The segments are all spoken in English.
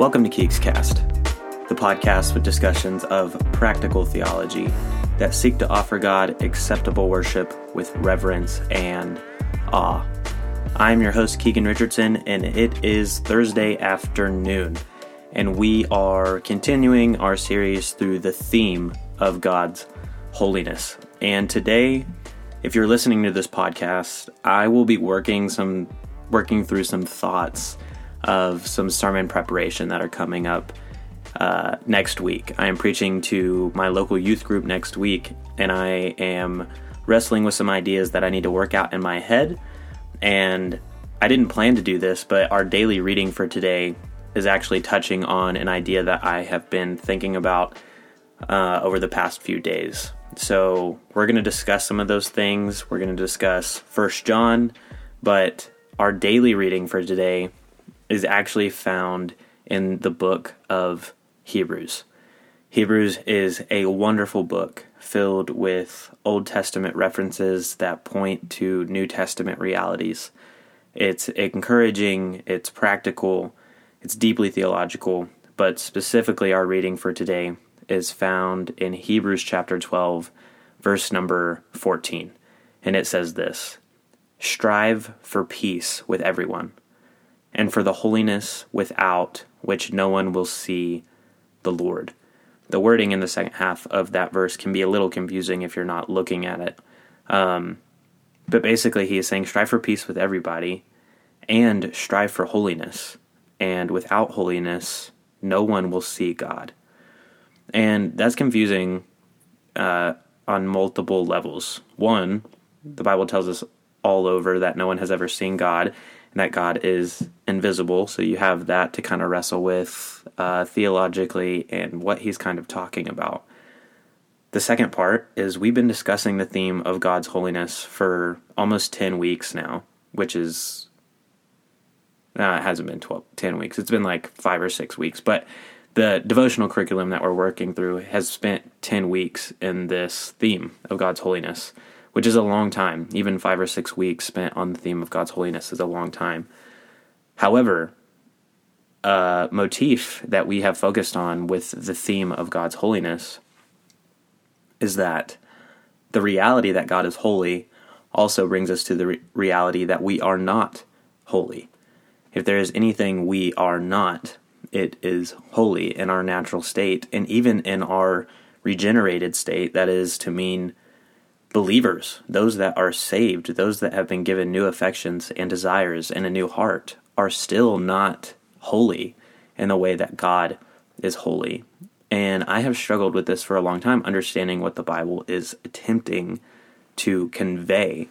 Welcome to Keeks Cast, the podcast with discussions of practical theology that seek to offer God acceptable worship with reverence and awe. I'm your host, Keegan Richardson, and it is Thursday afternoon, and we are continuing our series through the theme of God's holiness. And today, if you're listening to this podcast, I will be working some working through some thoughts of some sermon preparation that are coming up uh, next week. I am preaching to my local youth group next week, and I am wrestling with some ideas that I need to work out in my head. And I didn't plan to do this, but our daily reading for today is actually touching on an idea that I have been thinking about uh, over the past few days. So we're going to discuss some of those things. We're going to discuss First John, but our daily reading for today is actually found in the book of Hebrews. Hebrews is a wonderful book filled with Old Testament references that point to New Testament realities. It's encouraging, it's practical, it's deeply theological, but specifically, our reading for today is found in Hebrews chapter 12, verse number 14. And it says this Strive for peace with everyone and for the holiness without which no one will see the Lord. The wording in the second half of that verse can be a little confusing if you're not looking at it. Um, but basically, he is saying, strive for peace with everybody and strive for holiness. And without holiness, no one will see God. And that's confusing uh, on multiple levels. One, the Bible tells us all over that no one has ever seen God that God is invisible. So you have that to kind of wrestle with uh, theologically and what he's kind of talking about. The second part is we've been discussing the theme of God's holiness for almost 10 weeks now, which is, uh, it hasn't been 12, 10 weeks. It's been like five or six weeks. But the devotional curriculum that we're working through has spent 10 weeks in this theme of God's holiness which is a long time. Even five or six weeks spent on the theme of God's holiness is a long time. However, a motif that we have focused on with the theme of God's holiness is that the reality that God is holy also brings us to the re- reality that we are not holy. If there is anything we are not, it is holy in our natural state and even in our regenerated state, that is to mean Believers, those that are saved, those that have been given new affections and desires and a new heart, are still not holy in the way that God is holy. And I have struggled with this for a long time, understanding what the Bible is attempting to convey.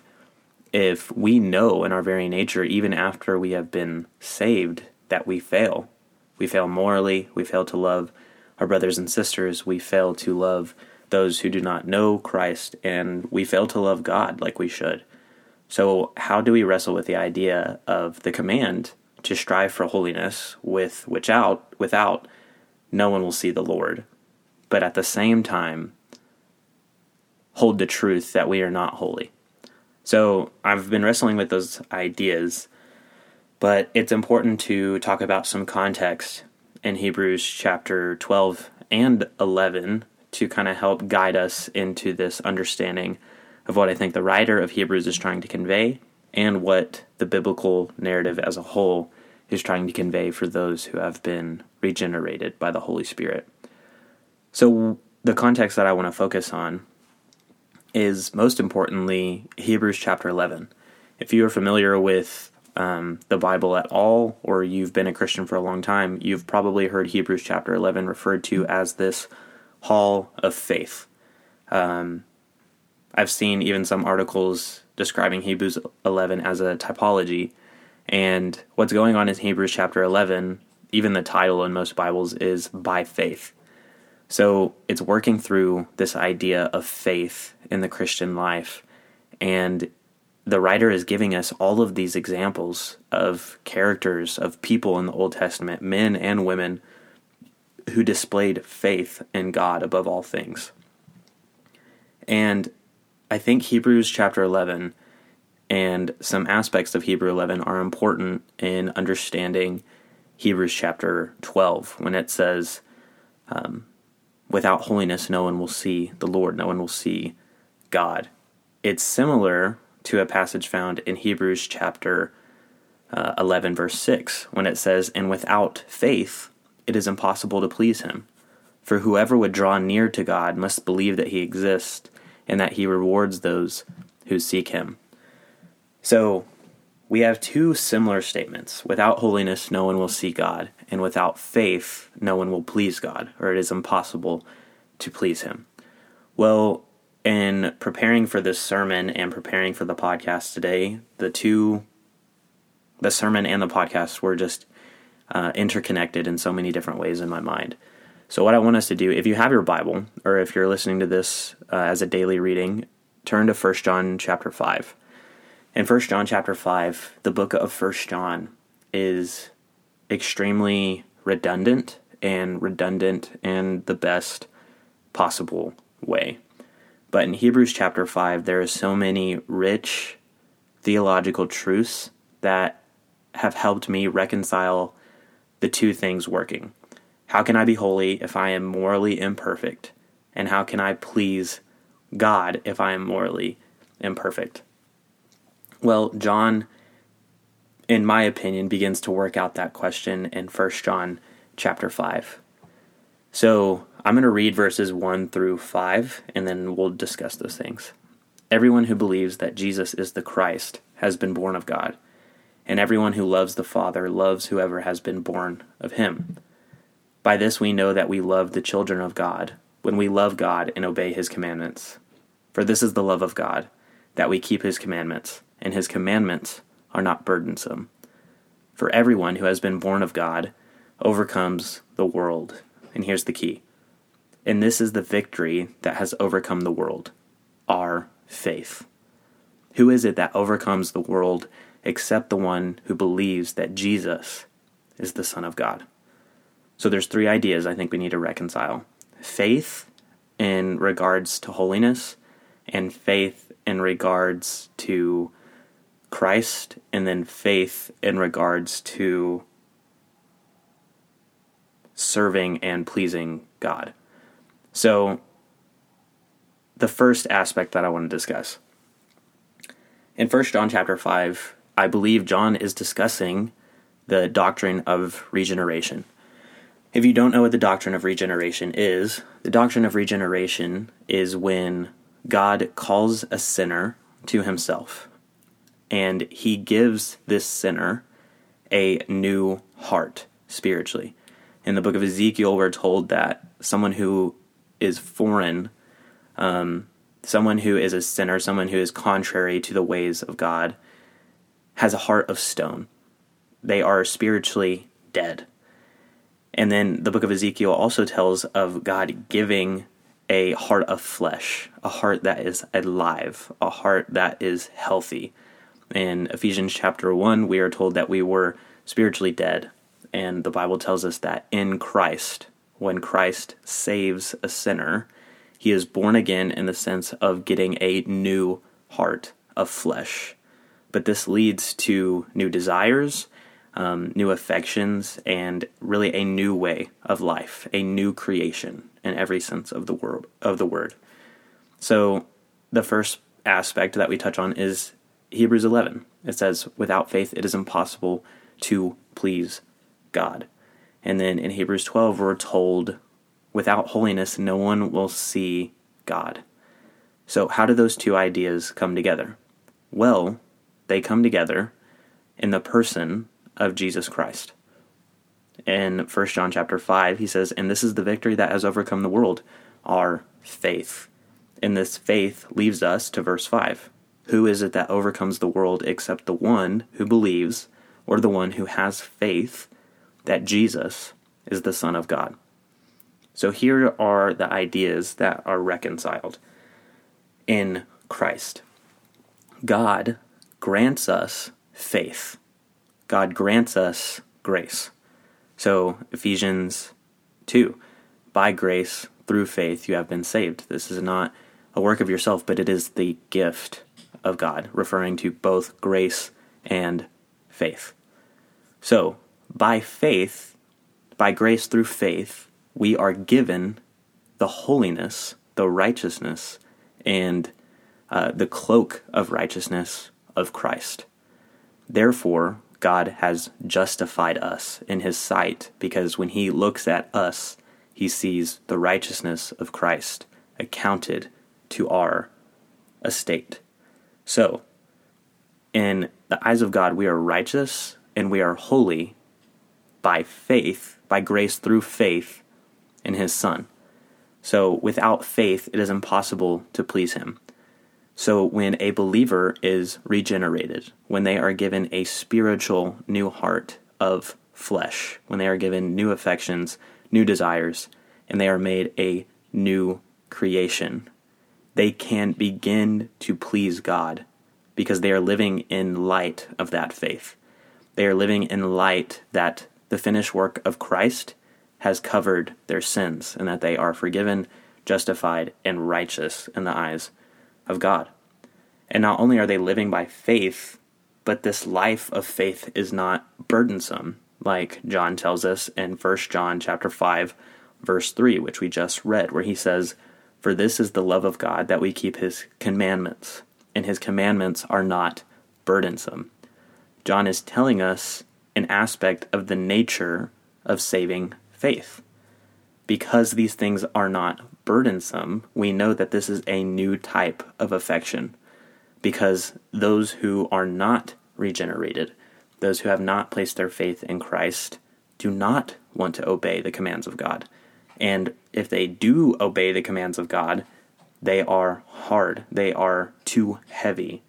If we know in our very nature, even after we have been saved, that we fail, we fail morally, we fail to love our brothers and sisters, we fail to love those who do not know Christ, and we fail to love God like we should. So, how do we wrestle with the idea of the command to strive for holiness, with which out without no one will see the Lord, but at the same time hold the truth that we are not holy? So, I've been wrestling with those ideas, but it's important to talk about some context in Hebrews chapter 12 and 11 to kind of help guide us into this understanding of what I think the writer of Hebrews is trying to convey and what the biblical narrative as a whole is trying to convey for those who have been regenerated by the Holy Spirit. So, the context that I want to focus on is most importantly Hebrews chapter 11. If you are familiar with um, the Bible at all, or you've been a Christian for a long time, you've probably heard Hebrews chapter 11 referred to as this hall of faith. Um, I've seen even some articles describing Hebrews 11 as a typology. And what's going on in Hebrews chapter 11, even the title in most Bibles is by faith. So it's working through this idea of faith in the Christian life. And the writer is giving us all of these examples of characters, of people in the Old Testament, men and women, who displayed faith in God above all things. And I think Hebrews chapter 11 and some aspects of Hebrew 11 are important in understanding Hebrews chapter 12 when it says, um, Without holiness, no one will see the Lord, no one will see God. It's similar to a passage found in Hebrews chapter uh, 11, verse 6, when it says, And without faith, it is impossible to please him. For whoever would draw near to God must believe that he exists and that he rewards those who seek him. So, we have two similar statements. Without holiness, no one will see God, and without faith, no one will please God, or it is impossible to please him. Well, in preparing for this sermon and preparing for the podcast today, the two, the sermon and the podcast were just uh, interconnected in so many different ways in my mind. So, what I want us to do, if you have your Bible, or if you're listening to this uh, as a daily reading, turn to 1 John chapter 5. In 1 John chapter 5, the book of 1 John is extremely redundant and redundant in the best possible way. But in Hebrews chapter 5, there are so many rich theological truths that have helped me reconcile the two things working. How can I be holy if I am morally imperfect? And how can I please God if I am morally imperfect? Well, John, in my opinion, begins to work out that question in 1 John chapter 5. So I'm going to read verses 1 through 5, and then we'll discuss those things. Everyone who believes that Jesus is the Christ has been born of God, and everyone who loves the Father loves whoever has been born of him. By this we know that we love the children of God, when we love God and obey his commandments. For this is the love of God, that we keep his commandments, and his commandments are not burdensome. For everyone who has been born of God overcomes the world. And here's the key and this is the victory that has overcome the world our faith. Who is it that overcomes the world except the one who believes that Jesus is the Son of God? So there's three ideas I think we need to reconcile faith in regards to holiness, and faith in regards to Christ, and then faith in regards to serving and pleasing God. So, the first aspect that I want to discuss. In 1 John chapter 5, I believe John is discussing the doctrine of regeneration. If you don't know what the doctrine of regeneration is, the doctrine of regeneration is when God calls a sinner to himself and he gives this sinner a new heart spiritually. In the book of Ezekiel, we're told that someone who is foreign, um, someone who is a sinner, someone who is contrary to the ways of God, has a heart of stone. They are spiritually dead. And then the book of Ezekiel also tells of God giving a heart of flesh, a heart that is alive, a heart that is healthy. In Ephesians chapter 1, we are told that we were spiritually dead. And the Bible tells us that in Christ, when Christ saves a sinner, he is born again in the sense of getting a new heart of flesh. But this leads to new desires, um, new affections, and really a new way of life, a new creation in every sense of the word. Of the word. So, the first aspect that we touch on is Hebrews 11. It says, "Without faith, it is impossible to please God." And then in Hebrews 12, we're told, without holiness, no one will see God. So, how do those two ideas come together? Well, they come together in the person of Jesus Christ. In 1 John chapter 5, he says, And this is the victory that has overcome the world, our faith. And this faith leaves us to verse 5. Who is it that overcomes the world except the one who believes, or the one who has faith that Jesus is the Son of God. So here are the ideas that are reconciled in Christ. God grants us faith. God grants us grace. So Ephesians 2 By grace, through faith, you have been saved. This is not a work of yourself, but it is the gift of God, referring to both grace and faith. So, by faith, by grace through faith, we are given the holiness, the righteousness, and uh, the cloak of righteousness of Christ. Therefore, God has justified us in his sight because when he looks at us, he sees the righteousness of Christ accounted to our estate. So, in the eyes of God, we are righteous and we are holy by faith, by grace through faith in his Son. So, without faith, it is impossible to please him. So, when a believer is regenerated, when they are given a spiritual new heart of flesh, when they are given new affections, new desires, and they are made a new creation, they can begin to please God because they are living in light of that faith. They are living in light that the finished work of Christ has covered their sins and that they are forgiven, justified, and righteous in the eyes of God. And not only are they living by faith, but this life of faith is not burdensome, like John tells us in 1 John chapter 5, verse 3, which we just read, where he says, For this is the love of God that we keep his commandments, and his commandments are not burdensome. John is telling us an aspect of the nature of saving faith. Because these things are not burdensome, we know that this is a new type of affection. Because those who are not regenerated, those who have not placed their faith in Christ, do not want to obey the commands of God. And if they do obey the commands of God, they are hard, they are too heavy,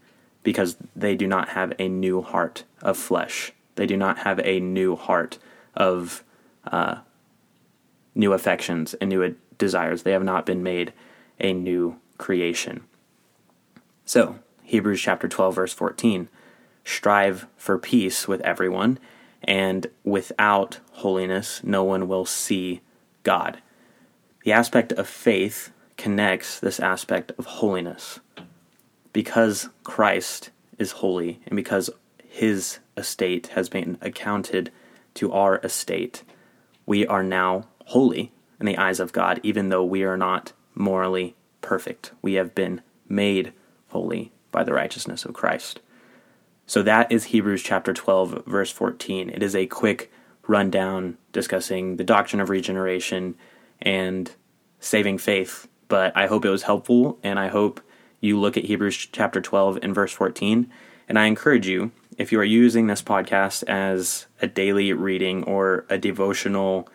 because they do not have a new heart of flesh. They do not have a new heart of uh, new affections and new desires. They have not been made a new creation. So, Hebrews chapter 12, verse 14 strive for peace with everyone, and without holiness, no one will see God. The aspect of faith connects this aspect of holiness. Because Christ is holy, and because his estate has been accounted to our estate, we are now holy in the eyes of God, even though we are not morally perfect. We have been made holy by the righteousness of Christ. So that is Hebrews chapter 12, verse 14. It is a quick rundown discussing the doctrine of regeneration and saving faith, but I hope it was helpful, and I hope you look at Hebrews chapter 12 and verse 14. And I encourage you, if you are using this podcast as a daily reading or a devotional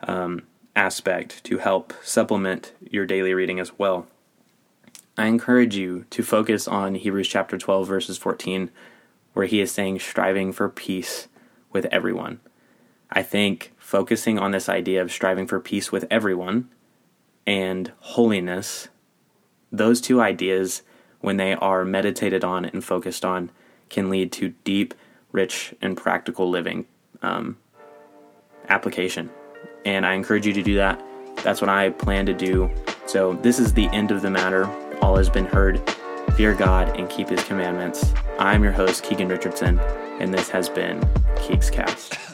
um, aspect to help supplement your daily reading as well, I encourage you to focus on Hebrews chapter 12, verses 14, where he is saying, striving for peace with everyone. I think focusing on this idea of striving for peace with everyone and holiness, those two ideas, when they are meditated on and focused on, can lead to deep, rich, and practical living um, application. And I encourage you to do that. That's what I plan to do. So, this is the end of the matter. All has been heard. Fear God and keep His commandments. I'm your host, Keegan Richardson, and this has been Keeks Cast.